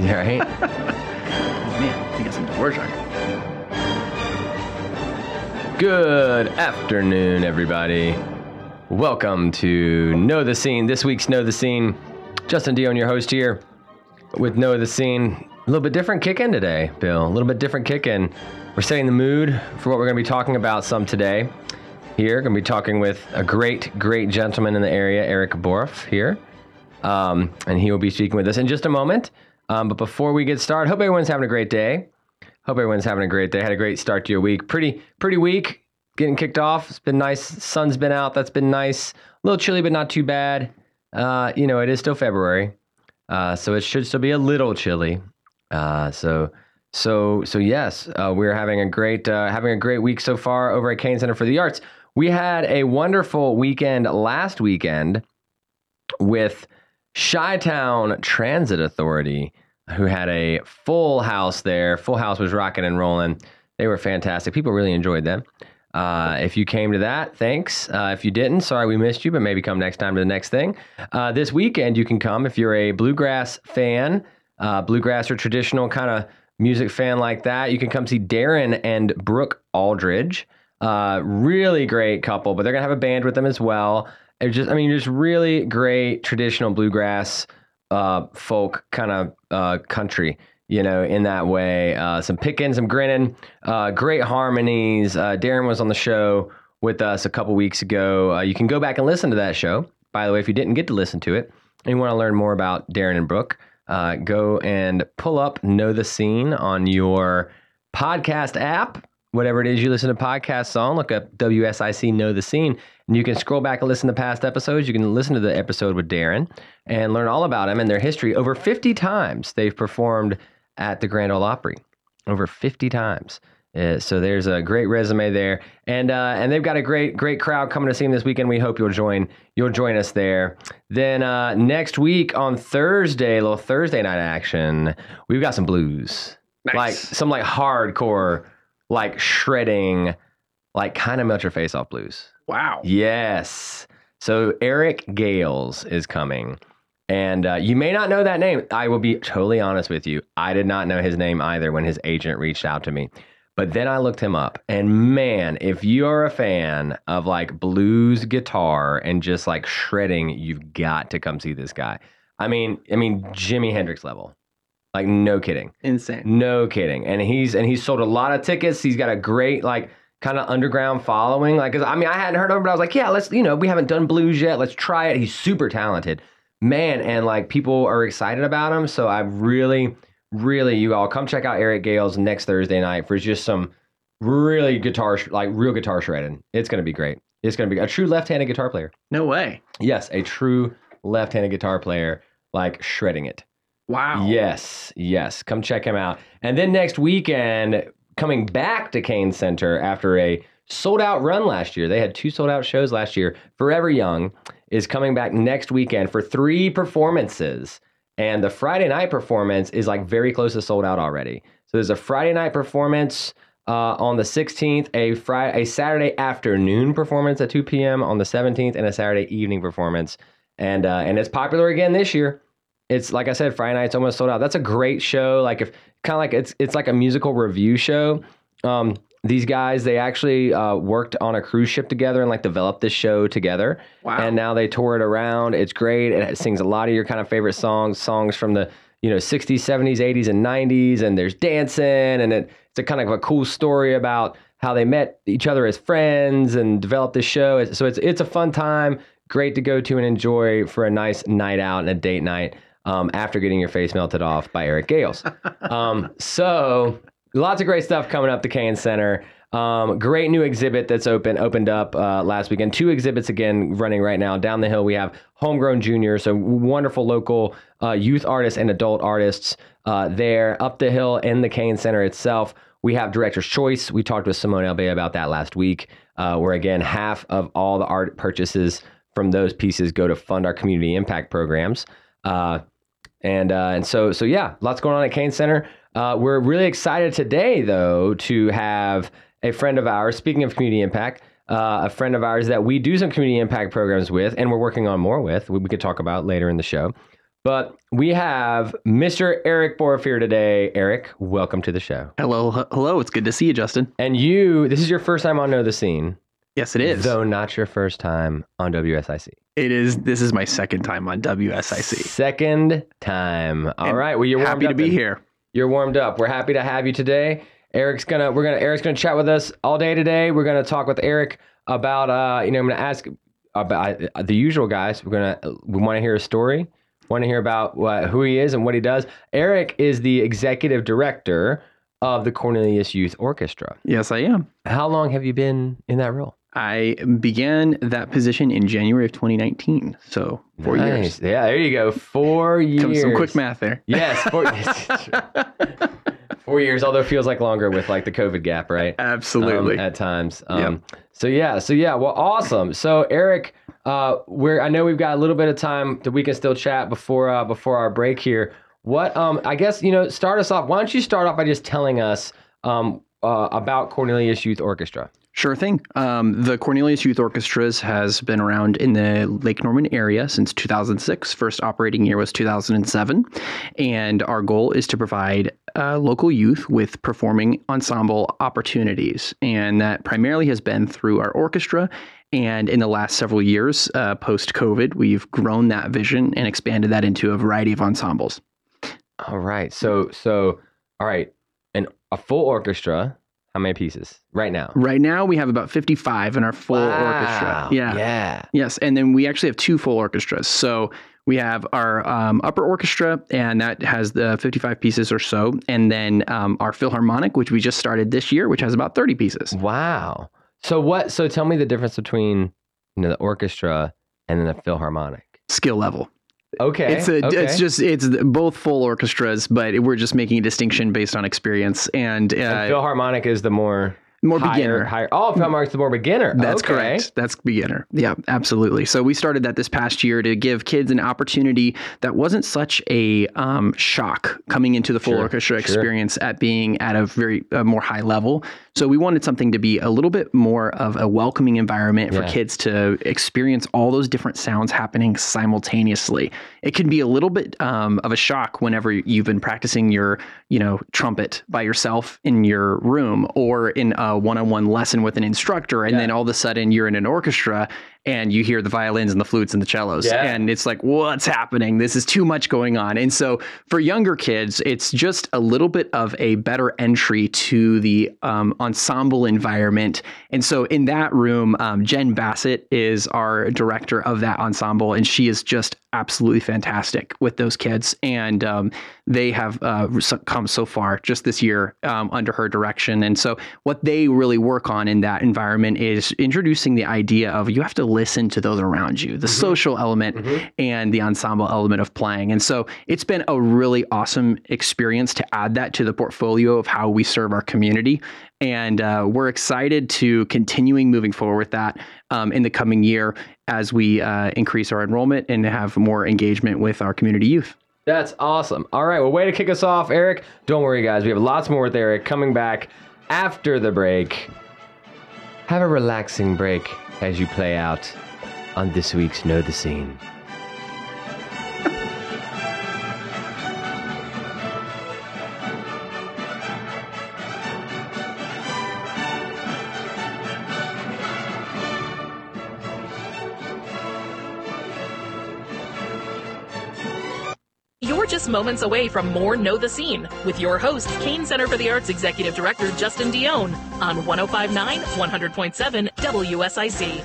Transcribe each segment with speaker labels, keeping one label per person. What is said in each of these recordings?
Speaker 1: Yeah, right?
Speaker 2: Man, you got some Dvorak.
Speaker 1: Good afternoon, everybody. Welcome to Know the Scene. This week's Know the Scene. Justin Dionne, your host here with Know the Scene. A little bit different kick in today, Bill. A little bit different kick in. We're setting the mood for what we're going to be talking about some today. Here, going to be talking with a great, great gentleman in the area, Eric Boruff here. Um, and he will be speaking with us in just a moment. Um, but before we get started, hope everyone's having a great day. Hope everyone's having a great day. Had a great start to your week. Pretty, pretty week. Getting kicked off. It's been nice. Sun's been out. That's been nice. A little chilly, but not too bad. Uh, you know, it is still February, uh, so it should still be a little chilly. Uh, so, so, so yes, uh, we're having a great, uh, having a great week so far over at Cain Center for the Arts. We had a wonderful weekend last weekend with Chi Town Transit Authority, who had a full house there. Full house was rocking and rolling. They were fantastic. People really enjoyed them. Uh, if you came to that, thanks. Uh, if you didn't, sorry we missed you, but maybe come next time to the next thing. Uh, this weekend, you can come if you're a bluegrass fan, uh, bluegrass or traditional kind of music fan like that. You can come see Darren and Brooke Aldridge. Uh, really great couple, but they're gonna have a band with them as well. It's just, I mean, just really great traditional bluegrass, uh, folk kind of uh, country you know, in that way. Uh, some picking, some grinning, uh, great harmonies. Uh, Darren was on the show with us a couple weeks ago. Uh, you can go back and listen to that show. By the way, if you didn't get to listen to it and you want to learn more about Darren and Brooke, uh, go and pull up Know the Scene on your podcast app. Whatever it is you listen to podcasts on, look up WSIC Know the Scene, and you can scroll back and listen to past episodes. You can listen to the episode with Darren and learn all about him and their history. Over 50 times they've performed at the Grand Ole Opry over 50 times. Uh, so there's a great resume there, and uh, and they've got a great great crowd coming to see them this weekend. We hope you'll join you'll join us there. Then uh, next week on Thursday, little Thursday night action, we've got some blues,
Speaker 2: Nice.
Speaker 1: like some like hardcore, like shredding, like kind of melt your face off blues.
Speaker 2: Wow.
Speaker 1: Yes. So Eric Gales is coming. And uh, you may not know that name. I will be totally honest with you. I did not know his name either when his agent reached out to me. But then I looked him up. And man, if you are a fan of like blues guitar and just like shredding, you've got to come see this guy. I mean, I mean Jimi Hendrix level. Like no kidding.
Speaker 2: Insane.
Speaker 1: No kidding. And he's and he's sold a lot of tickets. He's got a great like kind of underground following. Like, 'cause, I mean, I hadn't heard of him, but I was like, yeah, let's you know, we haven't done blues yet. Let's try it. He's super talented, man. And like people are excited about him. So I really, really, you all come check out Eric Gales next Thursday night for just some really guitar, like real guitar shredding. It's gonna be great. It's gonna be a true left-handed guitar player.
Speaker 2: No way.
Speaker 1: Yes, a true left-handed guitar player, like shredding it.
Speaker 2: Wow.
Speaker 1: Yes, yes. Come check him out. And then next weekend, coming back to Cain Center after a sold out run last year. They had two sold out shows last year. Forever Young is coming back next weekend for three performances. And the Friday night performance is like very close to sold out already. So there's a Friday night performance uh, on the 16th, a Friday, a Saturday afternoon performance at 2 p.m. on the 17th, and a Saturday evening performance. And uh, and it's popular again this year it's like I said, Friday night's almost sold out. That's a great show. Like if kind of like it's it's like a musical review show. Um, these guys they actually uh, worked on a cruise ship together and like developed this show together.
Speaker 2: Wow.
Speaker 1: And now they tour it around. It's great. It sings a lot of your kind of favorite songs, songs from the you know 60s, 70s, 80s, and 90s. And there's dancing, and it, it's a kind of a cool story about how they met each other as friends and developed this show. So it's it's a fun time. Great to go to and enjoy for a nice night out and a date night um, after getting your face melted off by Eric Gales. um, so lots of great stuff coming up the Cain Center. Um, great new exhibit that's open opened up uh, last weekend. Two exhibits again running right now. Down the hill we have Homegrown Junior, so wonderful local uh, youth artists and adult artists uh, there. Up the hill in the Cain Center itself, we have Director's Choice. We talked with Simone Elbe about that last week, uh, where again half of all the art purchases from those pieces go to fund our community impact programs. And uh, and so so yeah, lots going on at Cain Center. Uh, we're really excited today, though, to have a friend of ours. Speaking of community impact, uh, a friend of ours that we do some community impact programs with, and we're working on more with. We, we could talk about later in the show. But we have Mr. Eric Boruff here today. Eric, welcome to the show.
Speaker 2: Hello, hello. It's good to see you, Justin.
Speaker 1: And you, this is your first time on Know the Scene,
Speaker 2: Yes, it is.
Speaker 1: though not your first time on WSIC.
Speaker 2: It is. This is my second time on WSIC.
Speaker 1: Second time. All
Speaker 2: And
Speaker 1: right. Well, you're
Speaker 2: Happy to be
Speaker 1: then.
Speaker 2: here.
Speaker 1: You're warmed up. We're happy to have you today. Eric's gonna we're gonna Eric's gonna chat with us all day today. We're gonna talk with Eric about uh you know I'm gonna ask about uh, the usual guys. We're gonna we want to hear a story. Want to hear about what who he is and what he does. Eric is the executive director of the Cornelius Youth Orchestra.
Speaker 2: Yes, I am.
Speaker 1: How long have you been in that role?
Speaker 2: I began that position in January of 2019. So four
Speaker 1: Nice.
Speaker 2: years.
Speaker 1: Yeah, there you go. Four years.
Speaker 2: Come some quick math there.
Speaker 1: Yes, four, four years. Although it feels like longer with like the COVID gap, right?
Speaker 2: Absolutely.
Speaker 1: um, at times. Um, So yeah, so yeah, well, awesome. So Eric, uh, we're I know we've got a little bit of time that we can still chat before uh, before our break here. What um, I guess you know, start us off. Why don't you start off by just telling us um, uh, about Cornelius Youth Orchestra?
Speaker 2: Sure thing. Um, the Cornelius Youth Orchestras has been around in the Lake Norman area since 2006. First operating year was 2007. And our goal is to provide uh, local youth with performing ensemble opportunities. And that primarily has been through our orchestra. And in the last several years, uh, post COVID, we've grown that vision and expanded that into a variety of ensembles.
Speaker 1: All right, so so all right, and a full orchestra. How many pieces right now?
Speaker 2: Right now, we have about 55 in our full orchestra. Yeah.
Speaker 1: yeah.
Speaker 2: Yes, and then we actually have two full orchestras. So we have our um, upper orchestra, and that has the 55 pieces or so, and then um, our Philharmonic, which we just started this year, which has about 30 pieces.
Speaker 1: Wow. So what? So tell me the difference between you know the orchestra and then the philharmonic.
Speaker 2: Skill level.
Speaker 1: Okay.
Speaker 2: It's a,
Speaker 1: okay.
Speaker 2: it's just it's both full orchestras, but we're just making a distinction based on experience and, uh,
Speaker 1: And philharmonic is the more
Speaker 2: more
Speaker 1: higher,
Speaker 2: beginner.
Speaker 1: Higher. Oh, is the more beginner.
Speaker 2: That's
Speaker 1: Okay.
Speaker 2: correct. That's beginner. Yeah, absolutely. So we started that this past year to give kids an opportunity that wasn't such a um, shock coming into the full
Speaker 1: Sure,
Speaker 2: orchestra
Speaker 1: sure.
Speaker 2: experience at being at a very uh, more high level. So we wanted something to be a little bit more of a welcoming environment for
Speaker 1: Yeah.
Speaker 2: kids to experience all those different sounds happening simultaneously. It can be a little bit um, of a shock whenever you've been practicing your, you know, trumpet by yourself in your room or in a one-on-one lesson with an instructor, and
Speaker 1: Yeah.
Speaker 2: then all of a sudden you're in an orchestra and you hear the violins and the flutes and the cellos,
Speaker 1: Yeah.
Speaker 2: and it's like, what's happening? This is too much going on. And so for younger kids, it's just a little bit of a better entry to the um, ensemble environment. And so in that room, um, Jen Bassett is our director of that ensemble, and she is just absolutely fantastic with those kids. And um, they have uh, come so far just this year um, under her direction. And so what they really work on in that environment is introducing the idea of you have to listen to those around you, the social element and the ensemble element of playing. And so it's been a really awesome experience to add that to the portfolio of how we serve our community. And uh, we're excited to continuing moving forward with that um, in the coming year as we uh, increase our enrollment and have more engagement with our community youth.
Speaker 1: That's awesome. All right. Well, way to kick us off, Eric. Don't worry, guys. We have lots more with Eric coming back after the break. Have a relaxing break as you play out on this week's Know the Scene.
Speaker 3: Moments away from more Know the Scene with your host, Cain Center for the Arts Executive Director Justin Dionne on 1059 100.7 WSIC.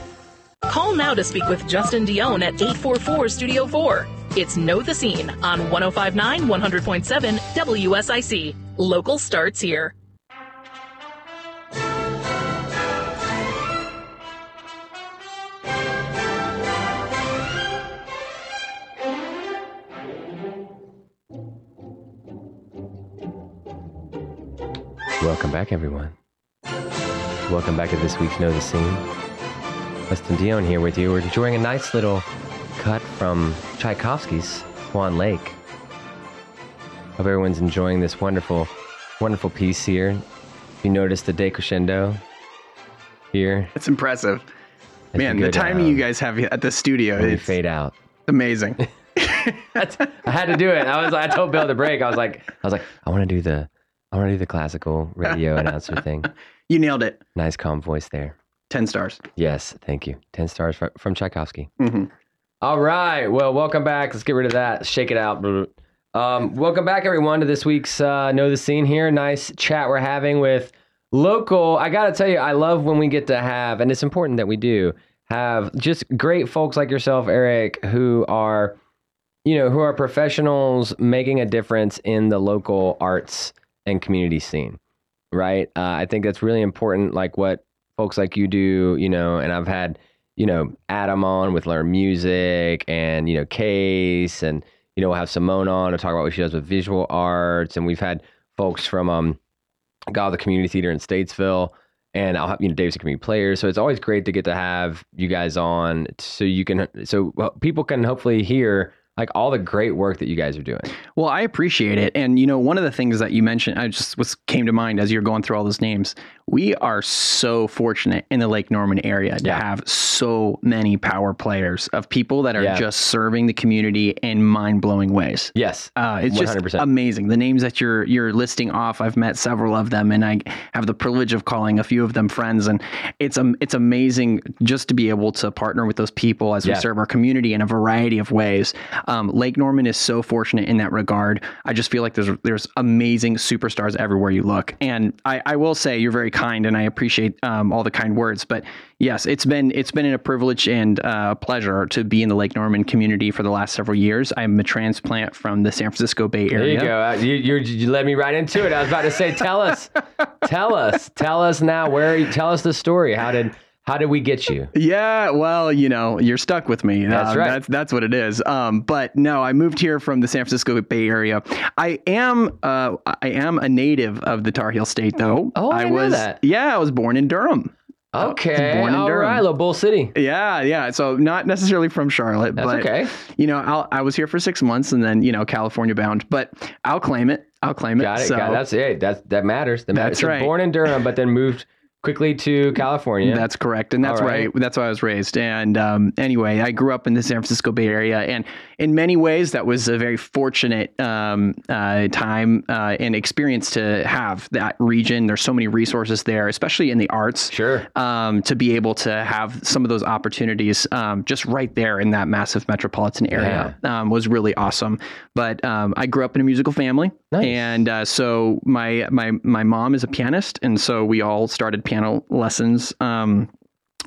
Speaker 3: Call now to speak with Justin Dionne at 844 Studio 4. It's Know the Scene on 1059 100.7 WSIC. Local starts here.
Speaker 1: Welcome back, everyone. Welcome back to this week's Know the Scene. Justin Dionne here with you. We're enjoying a nice little cut from Tchaikovsky's Swan Lake. Hope everyone's enjoying this wonderful, wonderful piece here. You notice the decrescendo here,
Speaker 2: It's impressive. Man,
Speaker 1: we
Speaker 2: the timing
Speaker 1: down,
Speaker 2: you guys have at the studio is
Speaker 1: fade out.
Speaker 2: amazing.
Speaker 1: I had to do it. I was. I told Bill to break. I was like, I was like, I want to do the, I want to do the classical radio announcer thing.
Speaker 2: You nailed it.
Speaker 1: Nice calm voice there.
Speaker 2: 10 stars.
Speaker 1: Yes, thank you. Ten stars from, from Tchaikovsky.
Speaker 2: hmm
Speaker 1: All right. Well, welcome back. Let's get rid of that. Shake it out. Um, welcome back, everyone, to this week's uh, Know the Scene here. Nice chat we're having with local. I got to tell you, I love when we get to have, and it's important that we do have just great folks like yourself, Eric, who are, you know, who are professionals making a difference in the local arts and community scene. Right. Uh, I think that's really important. Like what folks like you do, you know, and I've had you know, Adam on with Learn Music and, you know, Case and, you know, we'll have Simone on to talk about what she does with visual arts. And we've had folks from um God the Community Theater in Statesville and I'll have, you know, Davidson Community Players. So it's always great to get to have you guys on so you can, so people can hopefully hear like all the great work that you guys are doing.
Speaker 2: Well, I appreciate it. And you know, one of the things that you mentioned, I just was came to mind as you're going through all those names. We are so fortunate in the Lake Norman area to
Speaker 1: Yeah.
Speaker 2: have so many power players of people that are
Speaker 1: Yeah.
Speaker 2: just serving the community in mind blowing ways.
Speaker 1: Yes.
Speaker 2: Uh, it's just
Speaker 1: 100%.
Speaker 2: amazing. The names that you're you're listing off, I've met several of them, and I have the privilege of calling a few of them friends. And it's um, it's amazing just to be able to partner with those people as
Speaker 1: Yeah.
Speaker 2: we serve our community in a variety of ways. Um, Lake Norman is so fortunate in that regard. I just feel like there's there's amazing superstars everywhere you look. And I, I will say you're very kind, and I appreciate um, all the kind words. But yes, it's been it's been a privilege and uh, a pleasure to be in the Lake Norman community for the last several years. I'm a transplant from the San Francisco Bay Area.
Speaker 1: There you go. Uh, You, you, you led me right into it. I was about to say, tell us, tell us, tell us now where. You, tell us the story. How did how did we get you?
Speaker 2: Yeah, well, you know, you're stuck with me.
Speaker 1: That's
Speaker 2: Um,
Speaker 1: right.
Speaker 2: That's that's what it is. Um, but no, I moved here from the San Francisco Bay Area. I am uh, I am a native of the Tar Heel State, though.
Speaker 1: Oh, I know
Speaker 2: was.
Speaker 1: that.
Speaker 2: Yeah, I was born in Durham.
Speaker 1: Okay,
Speaker 2: born in
Speaker 1: all
Speaker 2: Durham.
Speaker 1: right, Bull City.
Speaker 2: Yeah, yeah. So not necessarily from Charlotte,
Speaker 1: That's
Speaker 2: but
Speaker 1: okay.
Speaker 2: you know, I'll, I was here for six months and then you know California bound. But I'll claim it. I'll claim it.
Speaker 1: Got it.
Speaker 2: So
Speaker 1: got it. That's it. That's that matters. That matters.
Speaker 2: That's
Speaker 1: So
Speaker 2: right.
Speaker 1: Born in Durham, but then moved quickly to California.
Speaker 2: That's correct, and that's
Speaker 1: All
Speaker 2: where I,
Speaker 1: right.
Speaker 2: that's why I was raised. And um, anyway, I grew up in the San Francisco Bay Area, and in many ways, that was a very fortunate um, uh, time uh, and experience to have that region. There's so many resources there, especially in the arts.
Speaker 1: sure.
Speaker 2: Um, to be able to have some of those opportunities um, just right there in that massive metropolitan area um, was really awesome. But um, I grew up in a musical family,
Speaker 1: Nice.
Speaker 2: and uh, so my my my mom is a pianist, and so we all started piano lessons, um,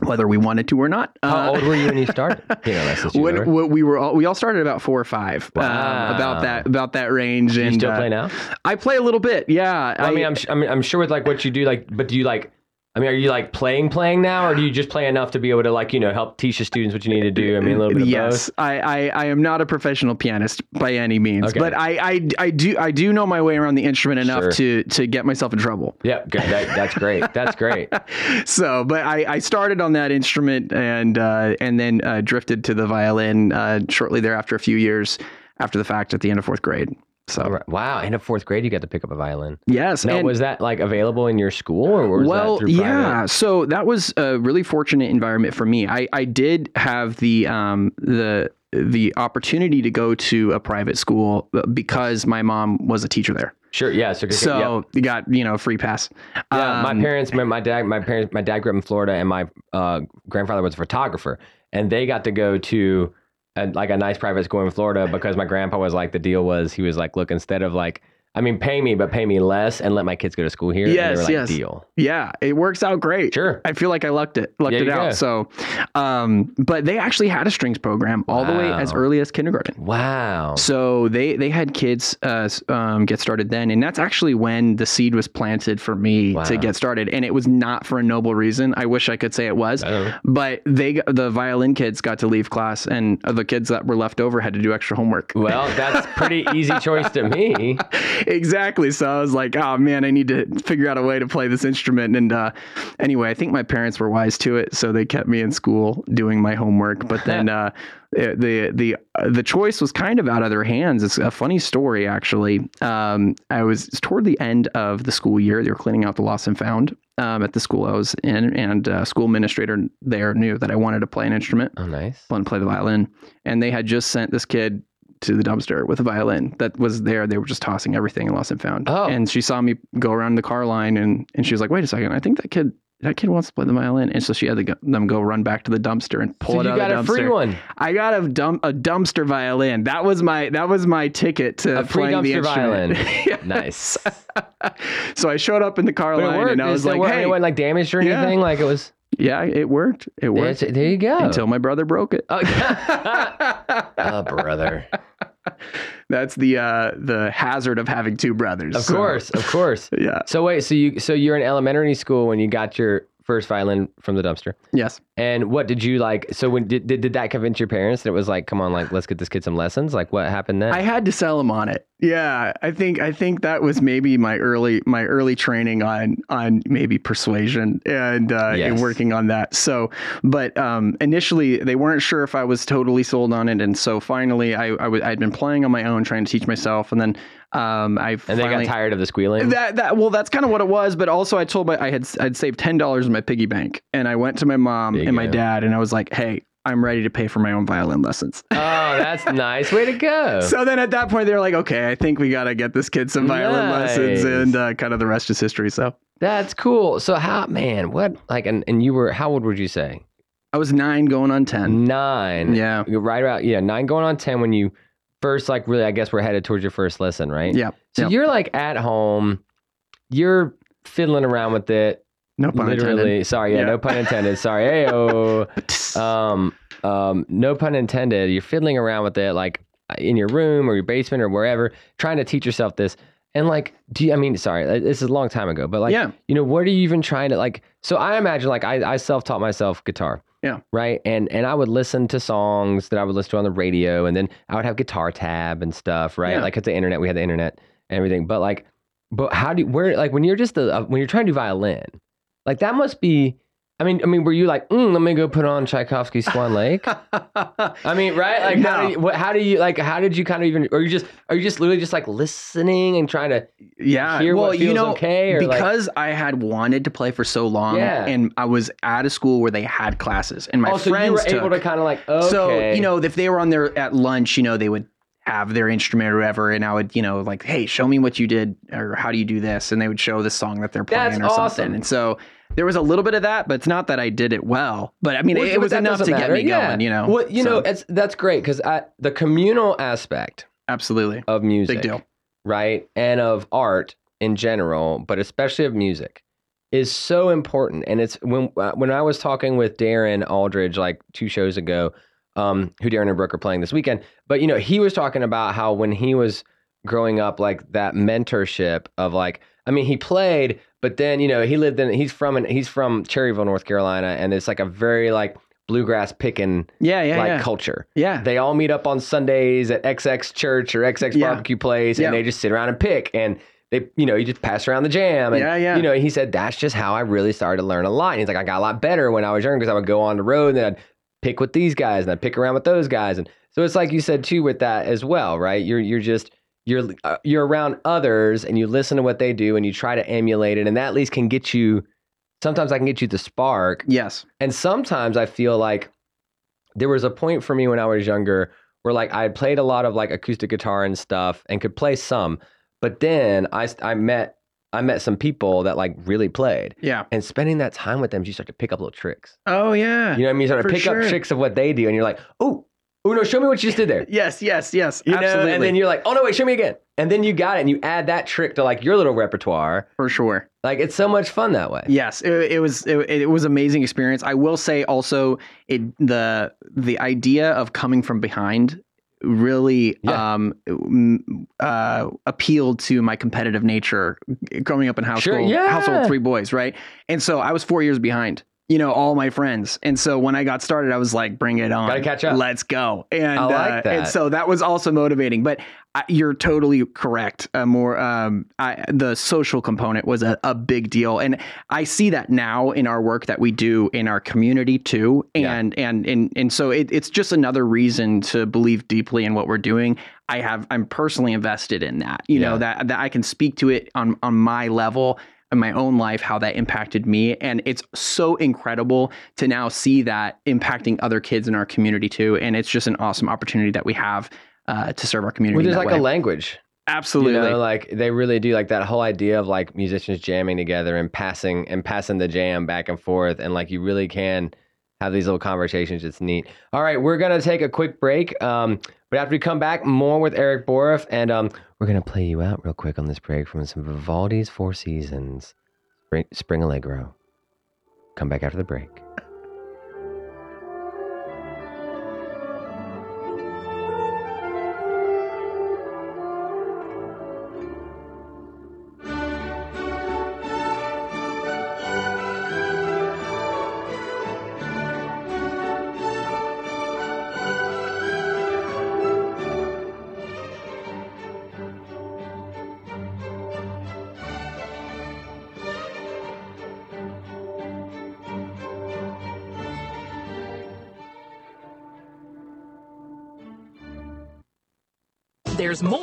Speaker 2: whether we wanted to or not.
Speaker 1: How
Speaker 2: Uh,
Speaker 1: old were you when you started? You
Speaker 2: when,
Speaker 1: remember?
Speaker 2: when we were all we all started about four or five, um, about that about that range.
Speaker 1: Do you
Speaker 2: and
Speaker 1: still
Speaker 2: uh,
Speaker 1: play now?
Speaker 2: I play a little bit, yeah.
Speaker 1: Well, I mean, I'm, I mean, I'm sure with like what you do, like, but do you like? I mean, are you like playing, playing now, or do you just play enough to be able to like, you know, help teach the students what you need to do? I mean, a little bit of
Speaker 2: yes. I, I, I am not a professional pianist by any means,
Speaker 1: Okay.
Speaker 2: but I, I, I do I do know my way around the instrument enough
Speaker 1: Sure.
Speaker 2: to to get myself in trouble.
Speaker 1: Yeah, good. That, that's great. That's great.
Speaker 2: So, but I, I started on that instrument and uh, and then uh, drifted to the violin uh, shortly thereafter, a few years after the fact, at the end of fourth grade. So
Speaker 1: Wow. End of fourth grade, you got to pick up a violin.
Speaker 2: yes,
Speaker 1: Now,
Speaker 2: and-
Speaker 1: was that like available in your school, or was
Speaker 2: well,
Speaker 1: that through private?
Speaker 2: yeah. So that was a really fortunate environment for me. I, I did have the um, the the opportunity to go to a private school because my mom was a teacher there.
Speaker 1: Sure. Yeah. So,
Speaker 2: So you got you know free pass.
Speaker 1: Yeah, my
Speaker 2: Um,
Speaker 1: parents, my, my dad, my parents, my dad grew up in Florida, and my uh, grandfather was a photographer, and they got to go to a, like a nice private school in Florida because my grandpa was like, the deal was he was like, look, instead of like, I mean, pay me, but pay me less, and let my kids go to school here.
Speaker 2: Yes,
Speaker 1: like,
Speaker 2: yes.
Speaker 1: deal.
Speaker 2: Yeah, it works out great.
Speaker 1: Sure.
Speaker 2: I feel like I lucked it, lucked
Speaker 1: Yeah,
Speaker 2: it out.
Speaker 1: go.
Speaker 2: So, um, but they actually had a strings program all the way as early as kindergarten.
Speaker 1: Wow.
Speaker 2: So they they had kids uh, um, get started then, and that's actually when the seed was planted for me
Speaker 1: Wow.
Speaker 2: to get started. And it was not for a noble reason. I wish I could say it was,
Speaker 1: I
Speaker 2: but they the violin kids got to leave class, and the kids that were left over had to do extra homework.
Speaker 1: Well, that's pretty easy choice to me.
Speaker 2: exactly. So I was like, oh man, I need to figure out a way to play this instrument. And uh, anyway, I think my parents were wise to it, so they kept me in school doing my homework. But then uh, the the uh, the choice was kind of out of their hands. It's a funny story, actually. Um, I was toward the end of the school year. They were cleaning out the lost and found. Um, at the school I was in, and uh, school administrator there knew that I wanted to play an instrument
Speaker 1: Oh, nice.
Speaker 2: wanted to play the violin, and they had just sent this kid to the dumpster with a violin that was there. They were just tossing everything and lost and found.
Speaker 1: Oh.
Speaker 2: And she saw me go around the car line and, and she was like, wait a second, I think that kid that kid wants to play the violin. And so she had go, them go run back to the dumpster and pull
Speaker 1: So
Speaker 2: it
Speaker 1: you
Speaker 2: out
Speaker 1: got
Speaker 2: of
Speaker 1: a
Speaker 2: the dumpster.
Speaker 1: free one.
Speaker 2: I got a dump a dumpster violin. That was my that was my ticket to
Speaker 1: A
Speaker 2: playing the
Speaker 1: dumpster violin.
Speaker 2: instrument.
Speaker 1: Nice.
Speaker 2: so I showed up in the car
Speaker 1: But
Speaker 2: line and I was like, hey,
Speaker 1: it wasn't like damaged or
Speaker 2: Yeah.
Speaker 1: anything. Like it was.
Speaker 2: yeah, it worked. It worked
Speaker 1: There, there you go.
Speaker 2: until my brother broke it.
Speaker 1: Oh, oh, brother.
Speaker 2: That's the uh the hazard of having two brothers.
Speaker 1: Of
Speaker 2: So,
Speaker 1: course, of course.
Speaker 2: yeah.
Speaker 1: So wait, so you so you're in elementary school when you got your first violin from the dumpster.
Speaker 2: Yes.
Speaker 1: And what did you like? So when did, did did that convince your parents that it was like, come on, like let's get this kid some lessons? Like what happened then?
Speaker 2: I had to sell him on it. Yeah, I think I think that was maybe my early my early training on on maybe persuasion and uh,
Speaker 1: Yes.
Speaker 2: and working on that. So, but um, initially they weren't sure if I was totally sold on it, and so finally I, I w- I'd been playing on my own, trying to teach myself, and then um, I
Speaker 1: and they got tired of the squealing.
Speaker 2: That that well, that's kind of what it was. But also, I told my I had I'd saved ten dollars in my piggy bank, and I went to my mom and my dad, and I was like, "Hey, I'm ready to pay for my own violin lessons."
Speaker 1: oh, that's nice. Way to go.
Speaker 2: So then at that point, they were like, "Okay, I think we got to get this kid some violin
Speaker 1: Nice.
Speaker 2: lessons," and uh, kind of the rest is history. So
Speaker 1: that's cool. So how man, what like and, and you were how old would you say?
Speaker 2: I was nine, going on ten.
Speaker 1: Nine.
Speaker 2: Yeah.
Speaker 1: You're right about yeah, nine going on ten when you first like really I guess we're headed towards your first lesson, right?
Speaker 2: Yeah.
Speaker 1: So
Speaker 2: Yep.
Speaker 1: you're like at home, you're fiddling around with it.
Speaker 2: No pun
Speaker 1: intended. Sorry, yeah,
Speaker 2: Yeah.
Speaker 1: no pun intended. Sorry. Hey um um no pun intended. You're fiddling around with it like in your room or your basement or wherever, trying to teach yourself this. And like, do you, I mean, sorry, uh, this is a long time ago, but like,
Speaker 2: Yeah.
Speaker 1: you know, what are you even trying to like? So I imagine like I, I self taught myself guitar.
Speaker 2: Yeah.
Speaker 1: Right. And and I would listen to songs that I would listen to on the radio, and then I would have guitar tab and stuff. Right.
Speaker 2: Yeah.
Speaker 1: Like at the internet, we had the internet and everything. But like, but how do you, where like when you're just a, uh, when you're trying to do violin, like that must be. I mean, I mean, were you like, mm, let me go put on Tchaikovsky's Swan Lake? I mean, right? Like, how, do you, what, how do you like? How did you kind of even? Are you just are you just literally just like listening and trying to?
Speaker 2: yeah.
Speaker 1: hear
Speaker 2: well,
Speaker 1: what
Speaker 2: you know,
Speaker 1: okay, or, like-
Speaker 2: because I had wanted to play for so long,
Speaker 1: Yeah.
Speaker 2: and I was at a school where they had classes, and my
Speaker 1: also,
Speaker 2: friends
Speaker 1: you were
Speaker 2: took,
Speaker 1: able to kind of like, okay,
Speaker 2: So, you know, if they were on their at lunch, you know, they would have their instrument or whatever, and I would, you know, like, hey, show me what you did, or how do you do this? And they would show the song that they're playing
Speaker 1: That's
Speaker 2: or
Speaker 1: awesome.
Speaker 2: something. And so there was a little bit of that, but it's not that I did it well. But I mean, it, was enough to
Speaker 1: doesn't
Speaker 2: get me
Speaker 1: Yeah.
Speaker 2: going, you know.
Speaker 1: Well, you know, it's that's great because the communal aspect
Speaker 2: absolutely
Speaker 1: of music,
Speaker 2: big deal.
Speaker 1: right, and of art in general, but especially of music, is so important. And it's when uh, when I was talking with Darren Aldridge like two shows ago, um, who Darren and Brooke are playing this weekend. But you know, he was talking about how when he was growing up, like that mentorship of like, I mean, he played, but then you know, he lived in. He's from an, he's from Cherryville, North Carolina, and it's like a very like bluegrass picking
Speaker 2: Yeah, yeah,
Speaker 1: like
Speaker 2: yeah.
Speaker 1: culture.
Speaker 2: yeah.
Speaker 1: They all meet up on Sundays at XX church or XX
Speaker 2: Yeah.
Speaker 1: barbecue place, and they just sit around and pick. And they, you know, you just pass around the jam. And,
Speaker 2: Yeah, yeah.
Speaker 1: You know, he said that's just how I really started to learn a lot. And he's like, I got a lot better when I was younger because I would go on the road and I'd pick with these guys and I'd pick around with those guys. And so it's like you said too with that as well, right? You're you're just you're uh, you're around others and you listen to what they do and you try to emulate it, and that at least can get you. Sometimes I can get you the spark,
Speaker 2: yes.
Speaker 1: and sometimes I feel like there was a point for me when I was younger where like I had played a lot of like acoustic guitar and stuff and could play some, but then I I met I met some people that like really played.
Speaker 2: Yeah.
Speaker 1: And spending that time with them, you start to pick up little tricks.
Speaker 2: Oh yeah.
Speaker 1: You know what I mean? You start to pick
Speaker 2: sure.
Speaker 1: up tricks of what they do, and you're like, oh, oh no, show me what you just did there.
Speaker 2: Yes, yes, yes.
Speaker 1: You know,
Speaker 2: absolutely.
Speaker 1: and then you're like, oh no, wait, show me again. And then you got it, and you add that trick to like your little repertoire.
Speaker 2: for sure.
Speaker 1: Like it's so much fun that way.
Speaker 2: Yes, it, it was it, it was amazing experience. I will say also it the the idea of coming from behind really
Speaker 1: Yeah.
Speaker 2: um uh appealed to my competitive nature growing up in household
Speaker 1: Sure, yeah.
Speaker 2: household three boys right and so i was four years behind you know all my friends. And so when i got started i was like bring it on.
Speaker 1: Gotta catch up.
Speaker 2: let's go. And
Speaker 1: I like
Speaker 2: uh, and so that was also motivating. But I, you're totally correct uh, more um I, the social component was a, a big deal. And i see that now in our work that we do in our community too.
Speaker 1: Yeah.
Speaker 2: and and and and so it, it's just another reason to believe deeply in what we're doing. I have i'm personally invested in that you know that that i can speak to it on on my level in my own life how that impacted me and it's so incredible to now see that impacting other kids in our community too and it's just an awesome opportunity that we have uh, to serve our community. In
Speaker 1: there's like
Speaker 2: way.
Speaker 1: a language.
Speaker 2: absolutely.
Speaker 1: You know, like they really do like that whole idea of like musicians jamming together and passing and passing the jam back and forth and like you really can have these little conversations. It's neat. All right, we're gonna take a quick break. Um, but after we come back, more with Eric Boruff, and um, we're gonna play you out real quick on this break from some Vivaldi's Four Seasons, Spring Allegro. Come back after the break.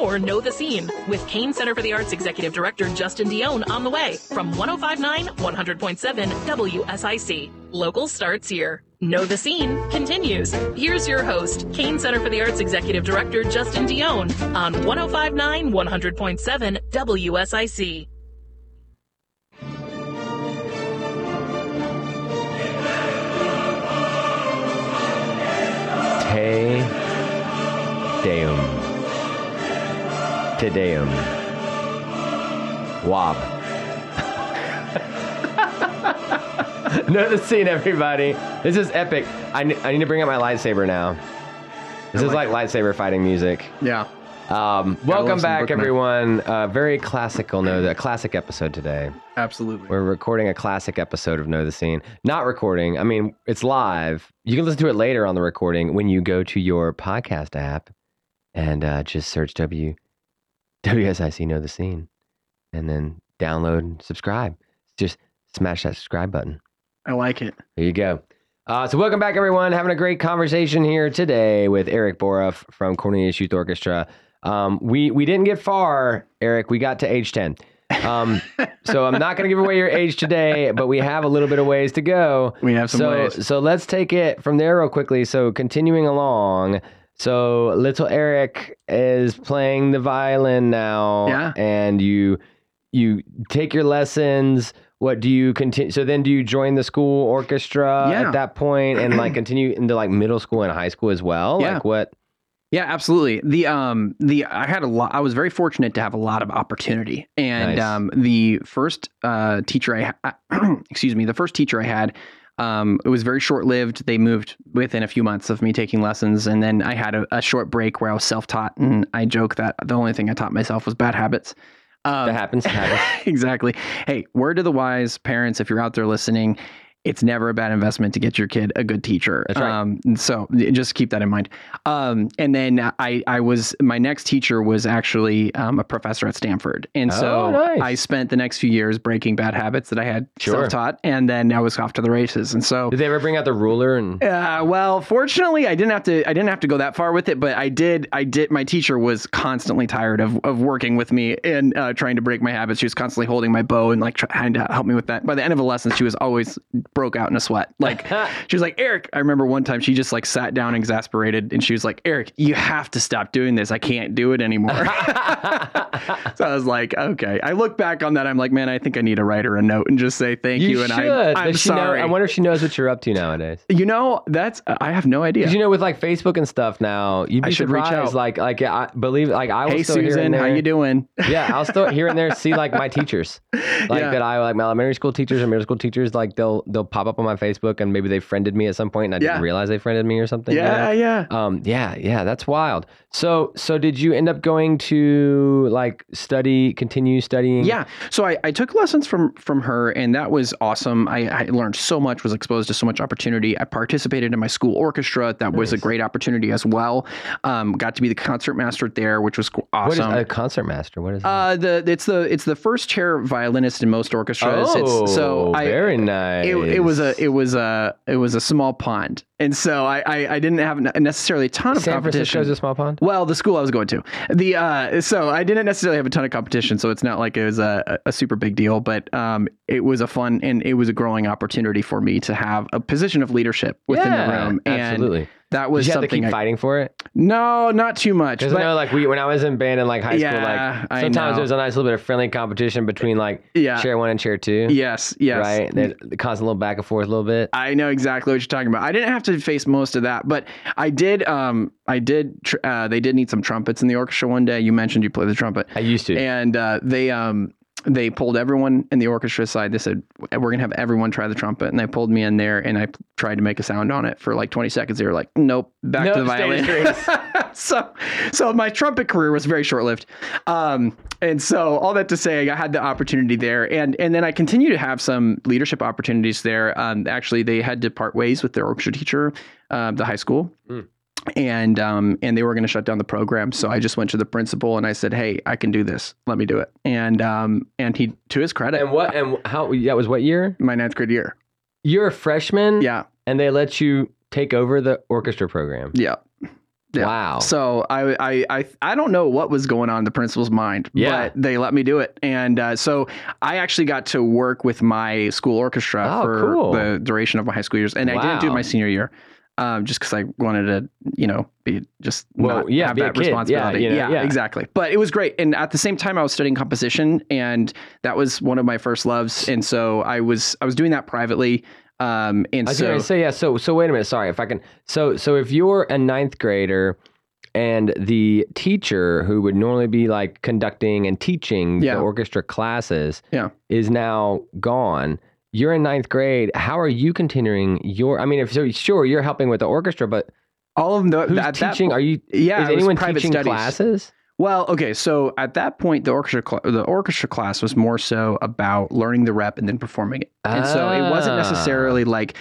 Speaker 3: More Know the Scene with Cain Center for the Arts Executive Director Justin Dionne on the way from 1059 100.7 WSIC. Local starts here. Know the Scene continues. Here's your host, Cain Center for the Arts Executive Director Justin Dionne on 1059 100.7 WSIC.
Speaker 1: Te Deum. Te Deum. Wob. know the scene, everybody. This is epic. I, I need to bring out my lightsaber now. This is like lightsaber fighting music.
Speaker 2: yeah.
Speaker 1: Um, welcome back, everyone. Uh, very classical, know the classic episode today.
Speaker 2: Absolutely.
Speaker 1: We're recording a classic episode of Know the Scene. Not recording. I mean, it's live. You can listen to it later on the recording when you go to your podcast app and uh, just search W WSIC Know the Scene, and then download and subscribe. Just smash that subscribe button.
Speaker 2: I like it.
Speaker 1: There you go. Uh, so welcome back, everyone. Having a great conversation here today with Eric Boruff from Cornelius Youth Orchestra. Um, we we didn't get far, Eric. We got to age ten. Um, so I'm not going to give away your age today, but we have a little bit of ways to go.
Speaker 2: We have some
Speaker 1: so
Speaker 2: ways.
Speaker 1: so let's take it from there real quickly. So continuing along. So little Eric is playing the violin now,
Speaker 2: Yeah.
Speaker 1: and you you take your lessons. What do you continue? So then, do you join the school orchestra
Speaker 2: Yeah.
Speaker 1: at that point, and like continue into like middle school and high school as well?
Speaker 2: Yeah.
Speaker 1: Like what?
Speaker 2: Yeah, absolutely. The um the I had a lot. I was very fortunate to have a lot of opportunity, and
Speaker 1: Nice.
Speaker 2: um the first uh teacher I ha- excuse me the first teacher I had. Um, it was very short lived. They moved within a few months of me taking lessons, and then I had a, a short break where I was self taught, and I joke that the only thing I taught myself was bad habits. Um,
Speaker 1: That happens.
Speaker 2: exactly. Hey, word to the wise parents, if you're out there listening, it's never a bad investment to get your kid a good teacher.
Speaker 1: That's right.
Speaker 2: Um, so just keep that in mind. Um, and then I, I was my next teacher was actually um, a professor at Stanford, and so
Speaker 1: Oh, nice.
Speaker 2: I spent the next few years breaking bad habits that I had
Speaker 1: Sure.
Speaker 2: self-taught, and then I was off to the races. And so
Speaker 1: Did they ever bring out the ruler and?
Speaker 2: uh, well, fortunately, I didn't have to. I didn't have to go that far with it, but I did. I did. My teacher was constantly tired of, of working with me and uh, trying to break my habits. She was constantly holding my bow and like trying to help me with that. By the end of a lesson, she was always broke out in a sweat. Like she was like, "Eric." I remember one time she just like sat down exasperated, and she was like, "Eric, you have to stop doing this. I can't do it anymore." so I was like, "Okay." I look back on that. I'm like, "Man, I think I need to write her a note and just say thank you."
Speaker 1: You
Speaker 2: and
Speaker 1: should.
Speaker 2: I'm,
Speaker 1: she know-
Speaker 2: sorry.
Speaker 1: I wonder if she knows what you're up to nowadays.
Speaker 2: you know, that's I have no idea.
Speaker 1: You know, with like Facebook and stuff now, you'd be
Speaker 2: I should reach
Speaker 1: surprised.
Speaker 2: out.
Speaker 1: Like, like I believe, like I will
Speaker 2: hey
Speaker 1: still here and
Speaker 2: Susan, how you doing?
Speaker 1: yeah, I'll still here and there see like my teachers, like
Speaker 2: Yeah.
Speaker 1: that I like my elementary school teachers or middle school teachers. Like they'll they'll pop up on my Facebook and maybe they friended me at some point and I
Speaker 2: Yeah.
Speaker 1: didn't realize they friended me or something. you
Speaker 2: Yeah,
Speaker 1: know?
Speaker 2: yeah.
Speaker 1: Um, yeah, yeah, that's wild. So, so did you end up going to like study, continue studying?
Speaker 2: Yeah. So I, I took lessons from from her and that was awesome. I, I learned so much, was exposed to so much opportunity. I participated in my school orchestra. That was a great opportunity as well. Um, got to be the concert master there, which was awesome.
Speaker 1: What is a concert master? What is that?
Speaker 2: uh, the it's the it's the first chair violinist in most orchestras.
Speaker 1: oh,
Speaker 2: it's, so I,
Speaker 1: very nice.
Speaker 2: it, it was a it was a it was a small pond, and so I I, I didn't have necessarily a ton of competition.
Speaker 1: San
Speaker 2: competition.
Speaker 1: Francisco's a small pond.
Speaker 2: Well, the school I was going to, the uh, so I didn't necessarily have a ton of competition, so it's not like it was a, a super big deal, but um, it was a fun and it was a growing opportunity for me to have a position of leadership within the room. And
Speaker 1: absolutely.
Speaker 2: That was
Speaker 1: Did you have to keep
Speaker 2: I,
Speaker 1: fighting for it?
Speaker 2: no, not too much.
Speaker 1: Because I know, like we when I was in band in like high
Speaker 2: Yeah,
Speaker 1: school, like sometimes
Speaker 2: know.
Speaker 1: there's a nice little bit of friendly competition between like
Speaker 2: Yeah.
Speaker 1: chair one and chair two.
Speaker 2: yes, yes,
Speaker 1: Right. There's the constant little back and forth a little bit.
Speaker 2: I know exactly what you're talking about. I didn't have to face most of that, but I did. Um, I did. Tr- uh, they did need some trumpets in the orchestra one day. You mentioned you play the trumpet,
Speaker 1: I used to.
Speaker 2: and uh, they um they pulled everyone in the orchestra side. They said we're gonna have everyone try the trumpet, and they pulled me in there, and I p- tried to make a sound on it for like 20 seconds. They were like, "Nope, back to the violin." so, so my trumpet career was very short lived. Um, and so all that to say, I had the opportunity there, and and then I continue to have some leadership opportunities there. Um, actually, they had to part ways with their orchestra teacher, uh, the high school.
Speaker 1: Mm.
Speaker 2: And um and they were going to shut down the program, so I just went to the principal and I said, "Hey, I can do this. Let me do it." And um and he, to his credit,
Speaker 1: and what and how that was what year?
Speaker 2: my ninth grade year,
Speaker 1: You're a freshman.
Speaker 2: yeah,
Speaker 1: And they let you take over the orchestra program.
Speaker 2: yeah, Yeah.
Speaker 1: Wow.
Speaker 2: So I, I I I don't know what was going on in the principal's mind,
Speaker 1: Yeah.
Speaker 2: but they let me do it, and uh, so I actually got to work with my school orchestra
Speaker 1: Oh,
Speaker 2: for
Speaker 1: cool.
Speaker 2: the duration of my high school years, and I didn't do it my senior year, um, just because I wanted to, you know, be just
Speaker 1: Well,
Speaker 2: not
Speaker 1: yeah,
Speaker 2: have that.
Speaker 1: Yeah,
Speaker 2: responsibility.
Speaker 1: you know, yeah.
Speaker 2: exactly. But it was great, and at the same time, I was studying composition, and that was one of my first loves, and so I was I was doing that privately. Um, and
Speaker 1: I was
Speaker 2: so
Speaker 1: to say yeah. So so wait a minute. Sorry if I can. So so if you're a ninth grader, and the teacher who would normally be like conducting and teaching
Speaker 2: Yeah.
Speaker 1: the orchestra classes,
Speaker 2: Yeah.
Speaker 1: is now gone. You're in ninth grade. How are you continuing your? I mean, if so, sure you're helping with the orchestra, but
Speaker 2: all of them.
Speaker 1: who's
Speaker 2: at that
Speaker 1: teaching?
Speaker 2: po-
Speaker 1: Are you?
Speaker 2: yeah,
Speaker 1: is anyone teaching
Speaker 2: studies.
Speaker 1: classes?
Speaker 2: Well, okay, so at that point, the orchestra cl- the orchestra class was more so about learning the rep and then performing it, and so it wasn't
Speaker 1: Ah.
Speaker 2: necessarily like.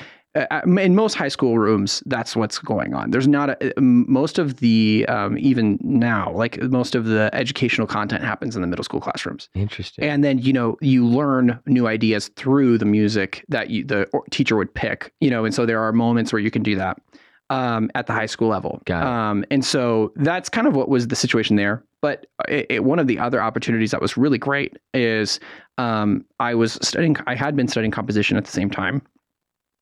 Speaker 2: Uh, in most high school rooms, that's what's going on. There's not a, most of the um, even now, like most of the educational content happens in the middle school classrooms,
Speaker 1: Interesting.
Speaker 2: and then you know you learn new ideas through the music that you, the teacher would pick. You know, and so there are moments where you can do that um, at the high school level.
Speaker 1: Got it.
Speaker 2: Um, and so that's kind of what was the situation there. But it, it- one of the other opportunities that was really great is um, I was studying. I had been studying composition at the same time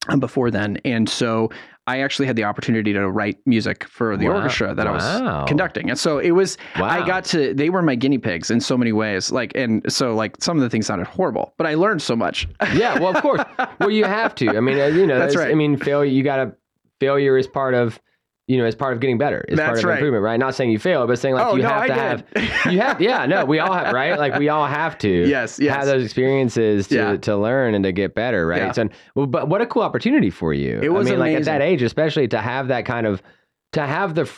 Speaker 2: um, before then, and so I actually had the opportunity to write music for the
Speaker 1: Wow.
Speaker 2: orchestra that I was conducting. And so it was.
Speaker 1: wow.
Speaker 2: I got to. They were my guinea pigs in so many ways. Like, and so like some of the things sounded horrible, but I learned so much.
Speaker 1: yeah, well, of course. Well, you have to. I mean, uh, you know,
Speaker 2: That's
Speaker 1: that's-
Speaker 2: right.
Speaker 1: I mean, failure. You got to. Failure is part of, you know, is part of getting better. It's part of
Speaker 2: right.
Speaker 1: improvement, right? Not saying you fail, but saying like
Speaker 2: oh
Speaker 1: you
Speaker 2: no,
Speaker 1: have
Speaker 2: I
Speaker 1: to
Speaker 2: did.
Speaker 1: have. You have, yeah, no, we all have, right? Like we all have to.
Speaker 2: Yes, yes.
Speaker 1: Have those experiences to,
Speaker 2: Yeah.
Speaker 1: to learn and to get better, right?
Speaker 2: Yeah.
Speaker 1: So, well, but what a cool opportunity for you.
Speaker 2: It was
Speaker 1: I mean, like at that age, especially to have that kind of, to have the,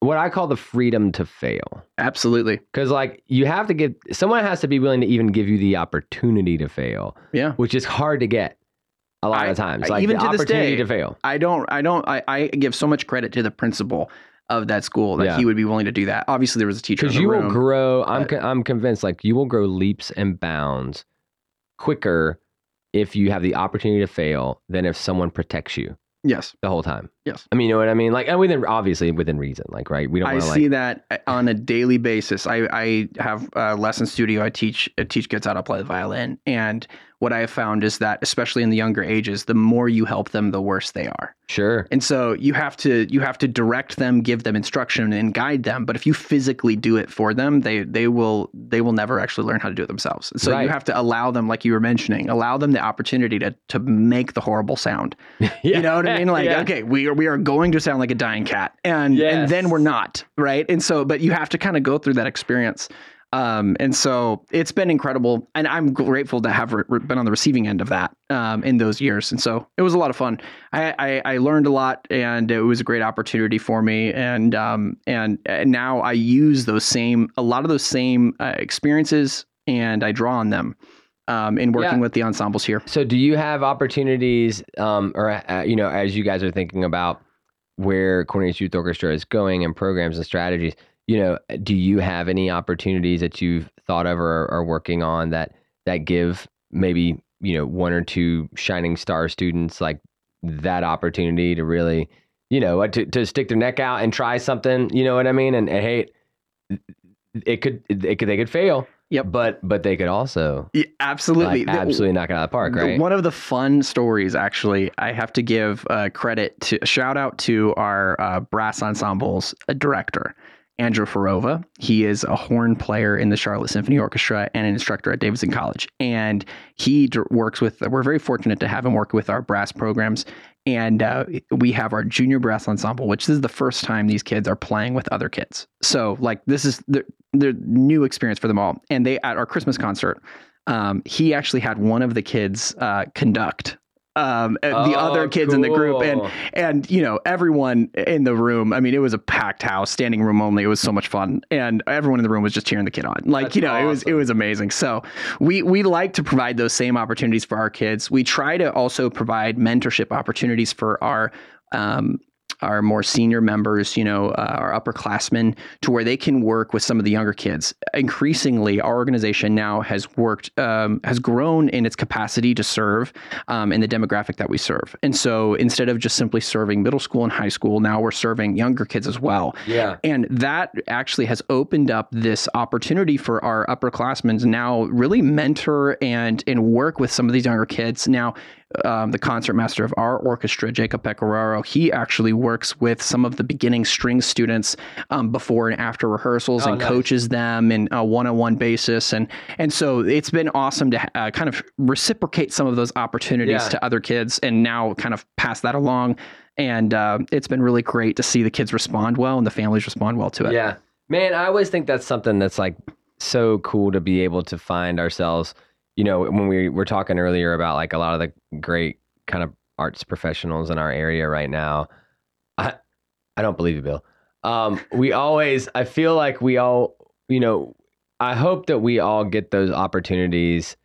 Speaker 1: what I call the freedom to fail.
Speaker 2: Absolutely.
Speaker 1: Because like you have to get, someone has to be willing to even give you the opportunity to fail
Speaker 2: Yeah.
Speaker 1: which is hard to get a lot
Speaker 2: I-
Speaker 1: of times. Like
Speaker 2: even
Speaker 1: the
Speaker 2: to this day,
Speaker 1: to fail.
Speaker 2: I don't, I don't, I, I give so much credit to the principal of that school that
Speaker 1: Yeah.
Speaker 2: he would be willing to do that. Obviously, there was a teacher
Speaker 1: Because you will
Speaker 2: room.
Speaker 1: grow. I'm con- I'm convinced. Like you will grow leaps and bounds quicker if you have the opportunity to fail than if someone protects you
Speaker 2: yes,
Speaker 1: the whole time.
Speaker 2: Yes.
Speaker 1: I mean, you know what I mean? Like, and within obviously within reason. Like, right? We don't
Speaker 2: I see
Speaker 1: like.
Speaker 2: that uh, on a daily basis. I, I have a lesson studio. I teach I teach kids how to play the violin, and what I have found is that, especially in the younger ages, the more you help them, the worse they are.
Speaker 1: Sure.
Speaker 2: And so you have to you have to direct them, give them instruction, and guide them. But if you physically do it for them, they they will they will never actually learn how to do it themselves. So
Speaker 1: Right.
Speaker 2: you have to allow them, like you were mentioning, allow them the opportunity to to make the horrible sound. You know what I mean? Like,
Speaker 1: Yeah.
Speaker 2: okay, we are we are going to sound like a dying cat, and
Speaker 1: Yes.
Speaker 2: and then we're not, right? And so, but you have to kind of go through that experience. Um, and so it's been incredible, and I'm grateful to have re- been on the receiving end of that um, in those years. And so it was a lot of fun. I, I, I learned a lot, and it was a great opportunity for me. And um, and, and now I use those same a lot of those same uh, experiences, and I draw on them um, in working
Speaker 1: Yeah.
Speaker 2: with the ensembles here.
Speaker 1: So, do you have opportunities, um, or uh, you know, as you guys are thinking about where Cornelius Youth Orchestra is going and programs and strategies, you know, do you have any opportunities that you've thought of or are working on that that give maybe you know one or two shining star students like that opportunity to really, you know, uh, to to stick their neck out and try something, you know what I mean? And, and hey, it could it could they could fail.
Speaker 2: Yep.
Speaker 1: But but they could also
Speaker 2: Yeah, absolutely.
Speaker 1: like,
Speaker 2: The-
Speaker 1: absolutely knock it out of the park,
Speaker 2: the-
Speaker 1: right?
Speaker 2: One of the fun stories, actually, I have to give uh, credit to shout out to our uh, brass ensembles uh, director, Andrew Farova. He is a horn player in the Charlotte Symphony Orchestra and an instructor at Davidson College. And he d- works with, we're very fortunate to have him work with our brass programs. And uh, we have our junior brass ensemble, which is the first time these kids are playing with other kids. So, like, this is the, the new experience for them all. And they, at our Christmas concert, um, he actually had one of the kids uh, conduct um, uh, the
Speaker 1: Oh,
Speaker 2: other kids in the group, and and you know everyone in the room. I mean, it was a packed house, standing room only. It was so much fun, and everyone in the room was just cheering the kid on. Like
Speaker 1: That's
Speaker 2: you know, it was it was amazing. So we we like to provide those same opportunities for our kids. We try to also provide mentorship opportunities for our. Um, our more senior members, you know, uh, our upperclassmen, to where they can work with some of the younger kids. Increasingly, our organization now has worked, um, has grown in its capacity to serve um, in the demographic that we serve. And so instead of just simply serving middle school and high school, now we're serving younger kids as well.
Speaker 1: yeah.
Speaker 2: And that actually has opened up this opportunity for our upperclassmen to now really mentor and and work with some of these younger kids. Now, um, the concertmaster of our orchestra, Jacob Pecoraro, he actually works with some of the beginning string students um, before and after rehearsals
Speaker 1: Oh,
Speaker 2: and
Speaker 1: nice.
Speaker 2: coaches them in a one-on-one basis. And and so it's been awesome to uh, kind of reciprocate some of those opportunities
Speaker 1: Yeah.
Speaker 2: to other kids, and now kind of pass that along. And uh, it's been really great to see the kids respond well and the families respond well to it.
Speaker 1: Yeah. Man, I always think that's something that's like so cool to be able to find ourselves. You know, when we were talking earlier about like a lot of the great kind of arts professionals in our area right now. I I don't believe you, Bill. Um, we always I feel like we all, you know, I hope that we all get those opportunities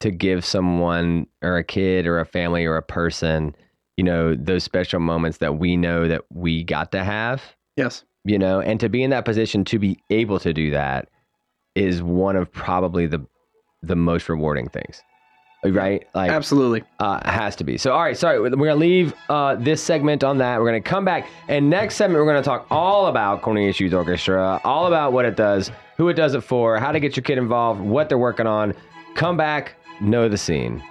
Speaker 1: to give someone or a kid or a family or a person, you know, those special moments that we know that we got to have
Speaker 2: Yes.
Speaker 1: you know and to be in that position to be able to do that is one of probably the the most rewarding things right? Like
Speaker 2: Absolutely.
Speaker 1: uh has to be. So all right sorry we're gonna leave uh this segment on that. We're gonna come back and next segment we're gonna talk all about cornelius youth orchestra all about what it does who it does it for how to get your kid involved what they're working on. Come back know the scene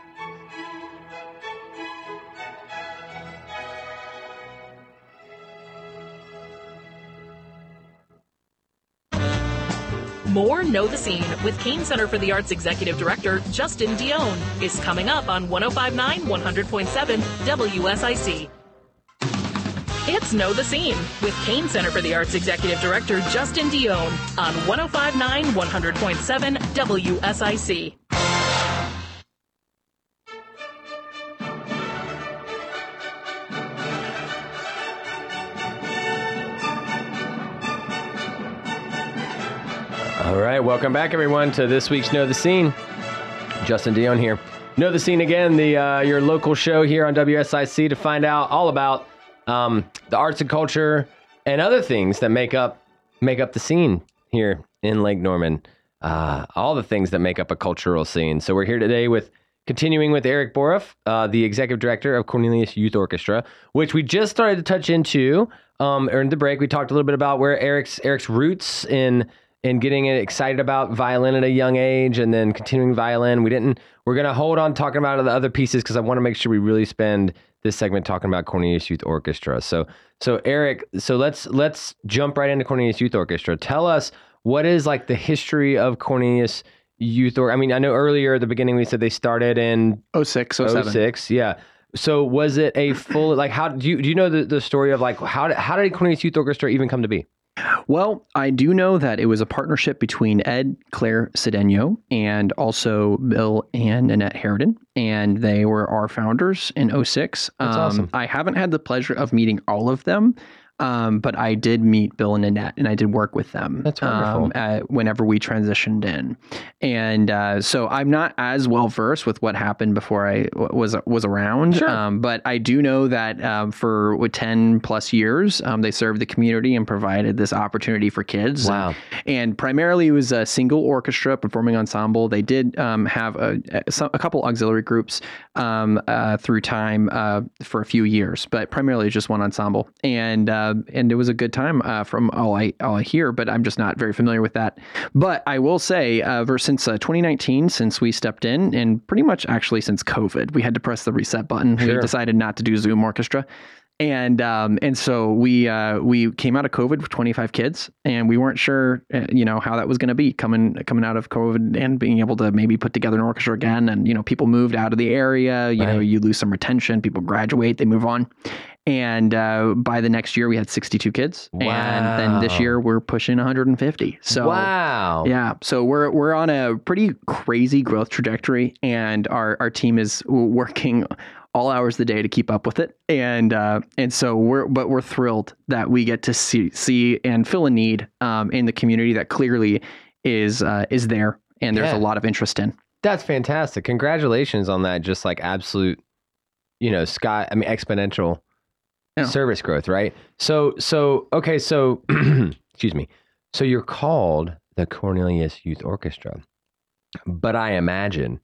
Speaker 3: More Know the Scene with Cain Center for the Arts Executive Director Justin Dionne is coming up on 1059 100.7 WSIC. It's Know the Scene with Cain Center for the Arts Executive Director Justin Dionne on 1059 100.7 WSIC.
Speaker 1: Right, welcome back, everyone, to this week's Know the Scene. Justin Dionne here. Know the Scene again, the uh, your local show here on WSIC to find out all about um, the arts and culture and other things that make up make up the scene here in Lake Norman. Uh, all the things that make up a cultural scene. So we're here today with continuing with Eric Boruff, uh, the executive director of Cornelius Youth Orchestra, which we just started to touch into. Um, during the break, we talked a little bit about where Eric's Eric's roots in in getting excited about violin at a young age and then continuing violin. We didn't. We're gonna hold on talking about the other pieces because I want to make sure we really spend this segment talking about Cornelius Youth Orchestra. So so Eric, so let's let's jump right into Cornelius Youth Orchestra. Tell us what is like the history of Cornelius Youth or I mean I know earlier at the beginning we said they started in
Speaker 2: 06, 07.
Speaker 1: 06. Yeah. So was it a full like how do you do you know the, the story of like how did, how did Cornelius Youth Orchestra even come to be?
Speaker 2: Well, I do know that it was a partnership between Ed Claire Cedeno and also Bill and Annette Harridan, and they were our founders in 06.
Speaker 1: That's
Speaker 2: um,
Speaker 1: awesome.
Speaker 2: I haven't had the pleasure of meeting all of them. Um, but I did meet Bill and Annette, and I did work with them.
Speaker 1: That's wonderful.
Speaker 2: Um, at, whenever we transitioned in, and uh, so I'm not as well versed with what happened before I w- was was around.
Speaker 1: Sure.
Speaker 2: Um, but I do know that um, for 10 plus years, um, they served the community and provided this opportunity for kids.
Speaker 1: Wow.
Speaker 2: And primarily it was a single orchestra performing ensemble. They did um, have a, a, a couple auxiliary groups um, uh, through time uh, for a few years, but primarily just one ensemble. And uh, and it was a good time uh, from all I all I hear. But I'm just not very familiar with that. But I will say, uh, ever since uh, 2019, since we stepped in, and pretty much actually since COVID, we had to press the reset button.
Speaker 1: Sure.
Speaker 2: We decided not to do Zoom orchestra. And um, and so we uh, we came out of COVID with 25 kids, and we weren't sure, uh, you know, how that was going to be coming coming out of COVID and being able to maybe put together an orchestra again. And you know, people moved out of the area. You know, you lose some retention. People graduate, they move on. And uh, by the next year, we had 62 kids, and then this year we're pushing 150. So
Speaker 1: wow.
Speaker 2: yeah, so we're we're on a pretty crazy growth trajectory, and our our team is working all hours of the day to keep up with it, and uh, and so we're but we're thrilled that we get to see see and fill a need um, in the community that clearly is uh, is there, and there's
Speaker 1: Yeah.
Speaker 2: a lot of interest in.
Speaker 1: That's fantastic. Congratulations on that. Just like absolute, you know, sky. I mean, exponential
Speaker 2: Yeah.
Speaker 1: service growth, right? So, so okay. So, excuse me. So you're called the Cornelius Youth Orchestra, but I imagine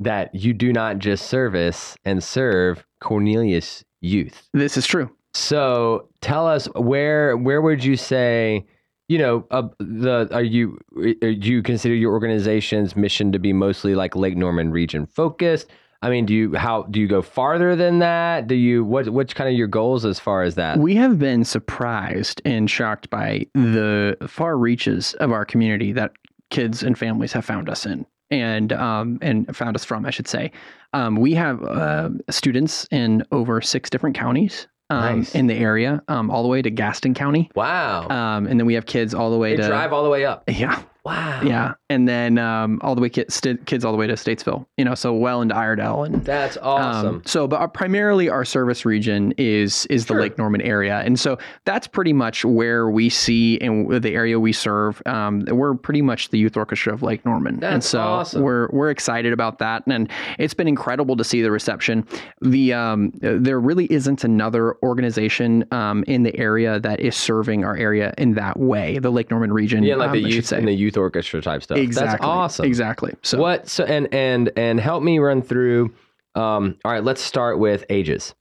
Speaker 1: that you do not just service and serve Cornelius youth.
Speaker 2: This is true.
Speaker 1: So tell us where where would you say you know uh, the are you uh, do you consider your organization's mission to be mostly like Lake Norman region focused? I mean, do you how do you go farther than that? Do you what what's kind of your goals as far as that?
Speaker 2: We have been surprised and shocked by the far reaches of our community that kids and families have found us in and um, and found us from, I should say. Um, we have uh, students in over six different counties um,
Speaker 1: Nice.
Speaker 2: in the area, um, all the way to Gaston County,
Speaker 1: wow,
Speaker 2: um, and then we have kids all the way
Speaker 1: they
Speaker 2: to
Speaker 1: drive all the way up.
Speaker 2: yeah,
Speaker 1: Wow,
Speaker 2: yeah, and then um, all the way kids, kids all the way to Statesville, you know, so well into Iredell and
Speaker 1: that's
Speaker 2: um,
Speaker 1: awesome.
Speaker 2: so, but our, primarily our service region is is the
Speaker 1: Sure.
Speaker 2: Lake Norman area, and so that's pretty much where we see and the area we serve. Um, we're pretty much the youth orchestra of Lake Norman, and so
Speaker 1: awesome.
Speaker 2: we're we're excited about that, and it's been incredible to see the reception. The um, there really isn't another organization um, in the area that is serving our area in that way. The Lake Norman region,
Speaker 1: yeah, like
Speaker 2: um,
Speaker 1: the
Speaker 2: I
Speaker 1: youth and the youth orchestra type stuff.
Speaker 2: exactly,
Speaker 1: That's awesome.
Speaker 2: Exactly. So
Speaker 1: What so and and and help me run through. Um, all right, let's start with ages.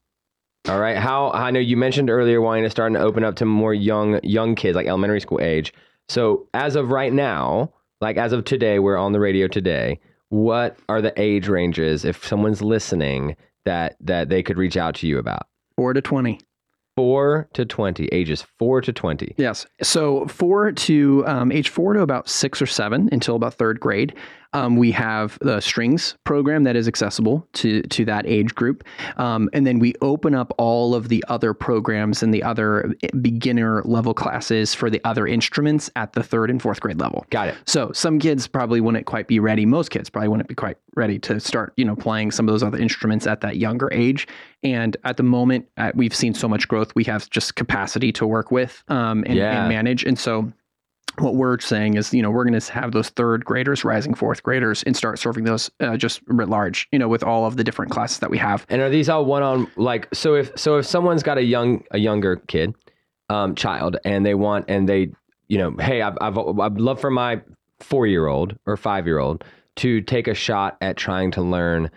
Speaker 1: All right, how I know you mentioned earlier wanting to start and open up to more young young kids like elementary school age. So as of right now, like as of today, we're on the radio today. What are the age ranges if someone's listening that that they could reach out to you about?
Speaker 2: four to twenty.
Speaker 1: Four to twenty, ages four to twenty.
Speaker 2: Yes. So four to um, age four to about six or seven until about third grade, um, we have the strings program that is accessible to to that age group, um, and then we open up all of the other programs and the other beginner level classes for the other instruments at the third and fourth grade level.
Speaker 1: Got it.
Speaker 2: So some kids probably wouldn't quite be ready. Most kids probably wouldn't be quite ready to start, you know, playing some of those other instruments at that younger age. And at the moment, uh, we've seen so much growth. We have just capacity to work with um, and,
Speaker 1: Yeah.
Speaker 2: and manage. And so what we're saying is, you know, we're going to have those third graders, rising fourth graders, and start serving those uh, just writ large, you know, with all of the different classes that we have.
Speaker 1: And are these all one on like so if so if someone's got a young a younger kid, um, child, and they want and they you know hey I've I've I'd love for my four year old or five year old to take a shot at trying to learn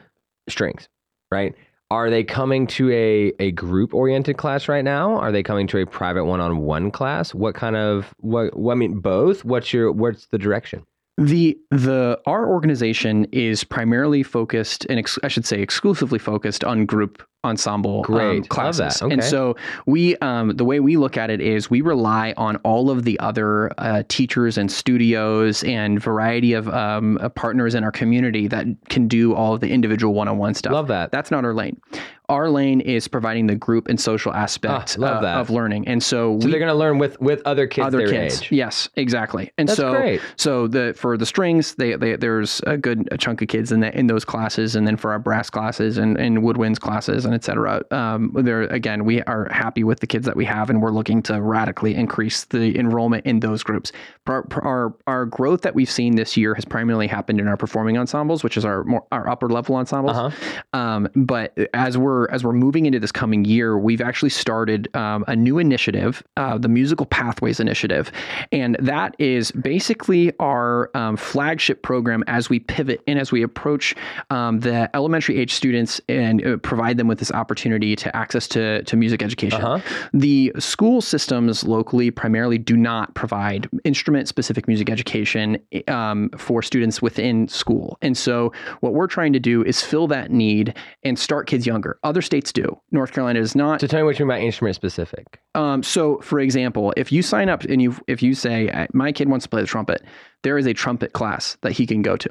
Speaker 1: strings, right? Are they coming to a a group oriented class right now? Are they coming to a private one on one class? What kind of what, what I mean both? What's your what's the direction?
Speaker 2: The the our organization is primarily focused and ex- I should say exclusively focused on group ensemble um,
Speaker 1: Great. Love
Speaker 2: classes.
Speaker 1: that.
Speaker 2: And so we um, the way we look at it is we rely on all of the other uh, teachers and studios and variety of um, uh, partners in our community that can do all of the individual one-on-one stuff.
Speaker 1: Love that.
Speaker 2: That's not our lane. Our lane is providing the group and social aspect
Speaker 1: Ah, love
Speaker 2: uh, of learning. And so,
Speaker 1: So
Speaker 2: we
Speaker 1: they're going to learn with with other kids
Speaker 2: other
Speaker 1: their
Speaker 2: kids.
Speaker 1: age.
Speaker 2: Yes, exactly. And
Speaker 1: That's
Speaker 2: so
Speaker 1: great.
Speaker 2: so the for the strings, they, they there's a good a chunk of kids in that in those classes, and then for our brass classes and, and woodwinds classes and et cetera. Um, there again, we are happy with the kids that we have, and we're looking to radically increase the enrollment in those groups. Our our, our growth that we've seen this year has primarily happened in our performing ensembles, which is our more our upper level ensembles.
Speaker 1: Uh-huh.
Speaker 2: Um, but as we're we're as we're moving into this coming year, we've actually started um, a new initiative, uh, the Musical Pathways Initiative, and that is basically our um, flagship program as we pivot and as we approach um, the elementary age students and uh, provide them with this opportunity to access to to music education.
Speaker 1: Uh-huh.
Speaker 2: The school systems locally primarily do not provide instrument specific music education um, for students within school, and so what we're trying to do is fill that need and start kids younger. Other states do. North Carolina does not.
Speaker 1: So tell me what you mean by instrument specific.
Speaker 2: Um, so, for example, if you sign up and you if you say "Uh, my kid wants to play the trumpet, there is a trumpet class that he can go to.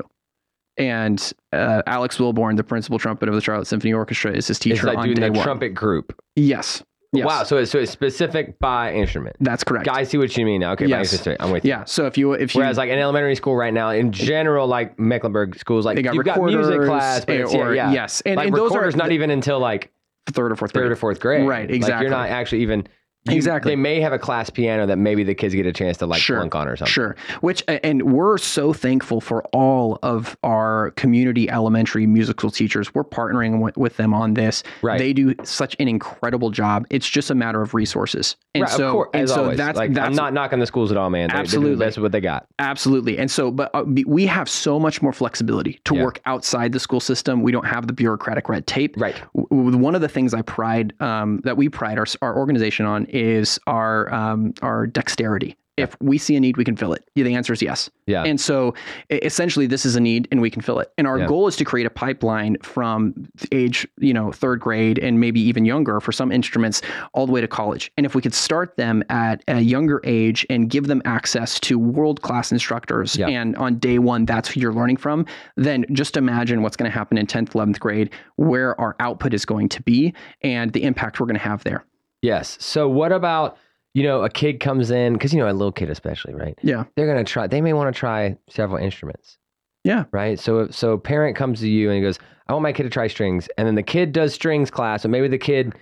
Speaker 2: And uh, Alex Wilborn, the principal trumpet of the Charlotte Symphony Orchestra, is his
Speaker 1: It's
Speaker 2: teacher
Speaker 1: like
Speaker 2: on day
Speaker 1: the
Speaker 2: one.
Speaker 1: trumpet group.
Speaker 2: Yes. Yes.
Speaker 1: Wow. So it's, so it's specific by instrument.
Speaker 2: That's correct.
Speaker 1: I see what you mean now. Okay,
Speaker 2: Yes.
Speaker 1: I'm with you.
Speaker 2: Yeah. So if you if you
Speaker 1: Whereas, like in elementary school right now, in general, like Mecklenburg schools, like
Speaker 2: They got
Speaker 1: you've got music class, but eh, it's,
Speaker 2: or-
Speaker 1: yeah, yeah.
Speaker 2: yes. And-
Speaker 1: like
Speaker 2: and those are-
Speaker 1: not even until like
Speaker 2: third or fourth
Speaker 1: third
Speaker 2: grade.
Speaker 1: or fourth grade.
Speaker 2: Right,
Speaker 1: Like
Speaker 2: exactly.
Speaker 1: you're not actually even
Speaker 2: Exactly.
Speaker 1: They may have a class piano that maybe the kids get a chance to like
Speaker 2: Sure.
Speaker 1: plunk on or something.
Speaker 2: Sure. Which and we're so thankful for all of our community elementary musical teachers. We're partnering with, them on this.
Speaker 1: Right.
Speaker 2: They do such an incredible job. It's just a matter of resources. And
Speaker 1: Right,
Speaker 2: so
Speaker 1: of course,
Speaker 2: and so
Speaker 1: always.
Speaker 2: that's
Speaker 1: like,
Speaker 2: that's
Speaker 1: I'm not knocking the schools at all, man. They,
Speaker 2: Absolutely.
Speaker 1: doing the best with what they got.
Speaker 2: Absolutely. And so, but uh, we have so much more flexibility to
Speaker 1: Yeah.
Speaker 2: work outside the school system. We don't have the bureaucratic red tape.
Speaker 1: Right.
Speaker 2: One of the things I pride, um, that we pride our, our organization on is our, um, our dexterity. If we see a need, we can fill it. The answer is yes.
Speaker 1: Yeah.
Speaker 2: And so essentially this is a need and we can fill it. And our
Speaker 1: Yeah.
Speaker 2: goal is to create a pipeline from age, you know, third grade and maybe even younger for some instruments all the way to college. And if we could start them at a younger age and give them access to world-class instructors
Speaker 1: Yeah.
Speaker 2: and on day 1 that's who you're learning from, then just imagine what's going to happen in 10th, 11th grade where our output is going to be and the impact we're going to have there.
Speaker 1: Yes. So what about you know a kid comes in because you know a little kid especially right
Speaker 2: Yeah.
Speaker 1: they're gonna try they may want to try several instruments
Speaker 2: Yeah.
Speaker 1: right so so a parent comes to you and he goes i want my kid to try strings and then the kid does strings class and maybe the kid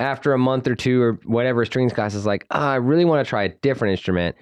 Speaker 1: after a month or two or whatever strings class is like ah, i really want to try a different instrument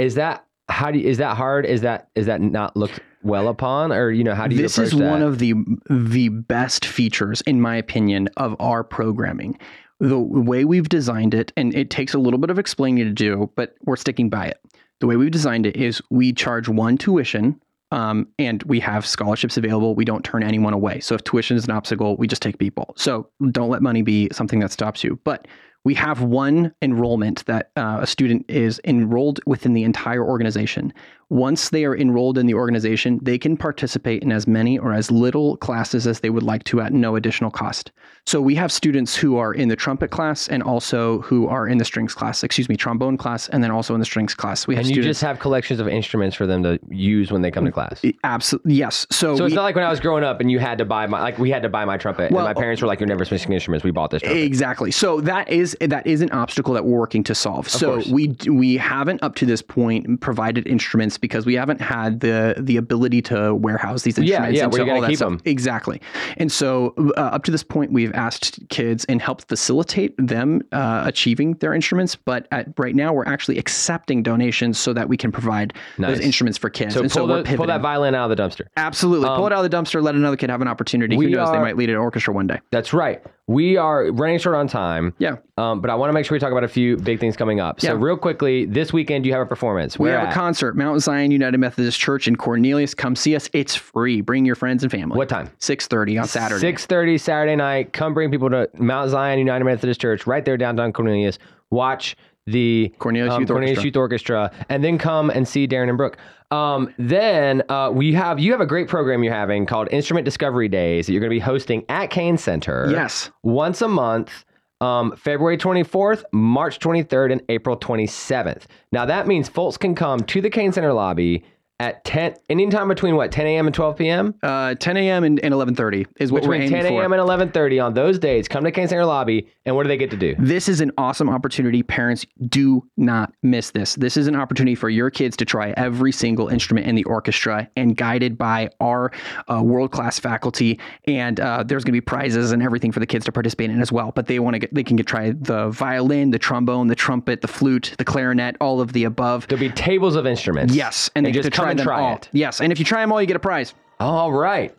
Speaker 1: is that how do you, is that hard is that is that not looked well upon or you know how do you
Speaker 2: this is
Speaker 1: that?
Speaker 2: one of the the best features in my opinion of our programming the way we've designed it and it takes a little bit of explaining to do but we're sticking by it. The way we've designed it is we charge one tuition um, and we have scholarships available. We don't turn anyone away. So if tuition is an obstacle we just take people. So don't let money be something that stops you. But we have one enrollment that uh, a student is enrolled within the entire organization. Once they are enrolled in the organization, they can participate in as many or as little classes as they would like to at no additional cost. So we have students who are in the trumpet class and also who are in the strings class, excuse me, trombone class, and then also in the strings class. We have
Speaker 1: and you
Speaker 2: students.
Speaker 1: just have collections of instruments for them to use when they come to mm, class
Speaker 2: Absolutely, yes. So,
Speaker 1: so
Speaker 2: we,
Speaker 1: it's not like when i was growing up and you had to buy my like we had to buy my trumpet
Speaker 2: Well-
Speaker 1: and my parents were like you're never switching instruments we bought this trumpet
Speaker 2: Exactly. So that is that is an obstacle that we're working to solve. so
Speaker 1: course.
Speaker 2: we we haven't up to this point provided instruments because we haven't had the the ability to warehouse these instruments.
Speaker 1: yeah,
Speaker 2: and
Speaker 1: where
Speaker 2: so
Speaker 1: you gotta
Speaker 2: all that
Speaker 1: keep
Speaker 2: stuff.
Speaker 1: them.
Speaker 2: Exactly. And so uh, up to this point, we've asked kids and helped facilitate them uh, achieving their instruments. But at, right now, we're actually accepting donations so that we can provide
Speaker 1: Nice.
Speaker 2: those instruments for kids.
Speaker 1: so
Speaker 2: and
Speaker 1: pull,
Speaker 2: so we're
Speaker 1: the,
Speaker 2: pivoting.
Speaker 1: pull that violin out of the dumpster
Speaker 2: Absolutely. Pull it out of the dumpster. Let another kid have an opportunity. Who knows? They might lead an orchestra one day.
Speaker 1: That's right. We are running short on time.
Speaker 2: Yeah.
Speaker 1: Um, but I want to make sure we talk about a few big things coming up. So
Speaker 2: Yeah.
Speaker 1: real quickly, this weekend you have a performance.
Speaker 2: We have
Speaker 1: at?
Speaker 2: a concert, Mount Zion United Methodist Church in Cornelius. Come see us. It's free. Bring your friends and family.
Speaker 1: What time?
Speaker 2: Six thirty on Saturday.
Speaker 1: Six thirty Saturday night. Come bring people to Mount Zion United Methodist Church right there downtown Cornelius. Watch the
Speaker 2: Cornelius Youth
Speaker 1: Cornelius
Speaker 2: Orchestra.
Speaker 1: Youth Orchestra, and then come and see Darren and Brooke. Um, then uh, we have you have a great program you're having called Instrument Discovery Days that you're going to be hosting at Cain Center.
Speaker 2: Yes.
Speaker 1: once a month. Um, February 24th, March 23rd, and April 27th. Now that means folks can come to the Cain Center lobby at 10, anytime between what, 10 a.m. and 12 p.m.?
Speaker 2: Uh, 10 a.m. and, and 11:30 is what we're
Speaker 1: Between
Speaker 2: aiming
Speaker 1: 10
Speaker 2: for.
Speaker 1: a.m. and 11:30 on those days, come to Cain Center lobby, and what do they get to do?
Speaker 2: This is an awesome opportunity. Parents do not miss this. This is an opportunity for your kids to try every single instrument in the orchestra and guided by our uh, world class faculty. And uh, there's going to be prizes and everything for the kids to participate in as well. But they want to get, they can get try the violin, the trombone, the trumpet, the flute, the clarinet, all of the above.
Speaker 1: There'll be tables of instruments.
Speaker 2: Yes, and they
Speaker 1: just
Speaker 2: try
Speaker 1: and
Speaker 2: them
Speaker 1: try
Speaker 2: all.
Speaker 1: it.
Speaker 2: Yes, and if you try them all, you get a prize.
Speaker 1: All right.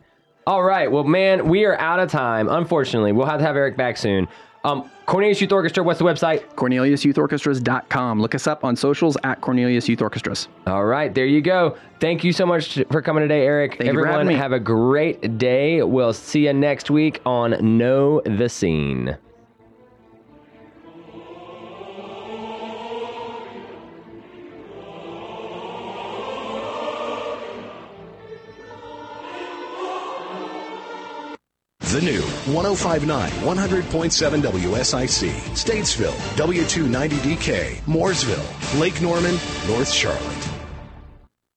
Speaker 1: All right. Well, man, we are out of time. Unfortunately, we'll have to have Eric back soon. Um, Cornelius Youth Orchestra, what's the website?
Speaker 2: CorneliusYouthOrchestras.com. Look us up on socials at Cornelius Youth Orchestras.
Speaker 1: All right, there you go. Thank you so much for coming today, Eric.
Speaker 2: Thank
Speaker 1: Everyone, have a great day. We'll see you next week on Know the Scene.
Speaker 4: The new 1059 100.7 WSIC, Statesville, W290DK, Mooresville, Lake Norman, North Charlotte.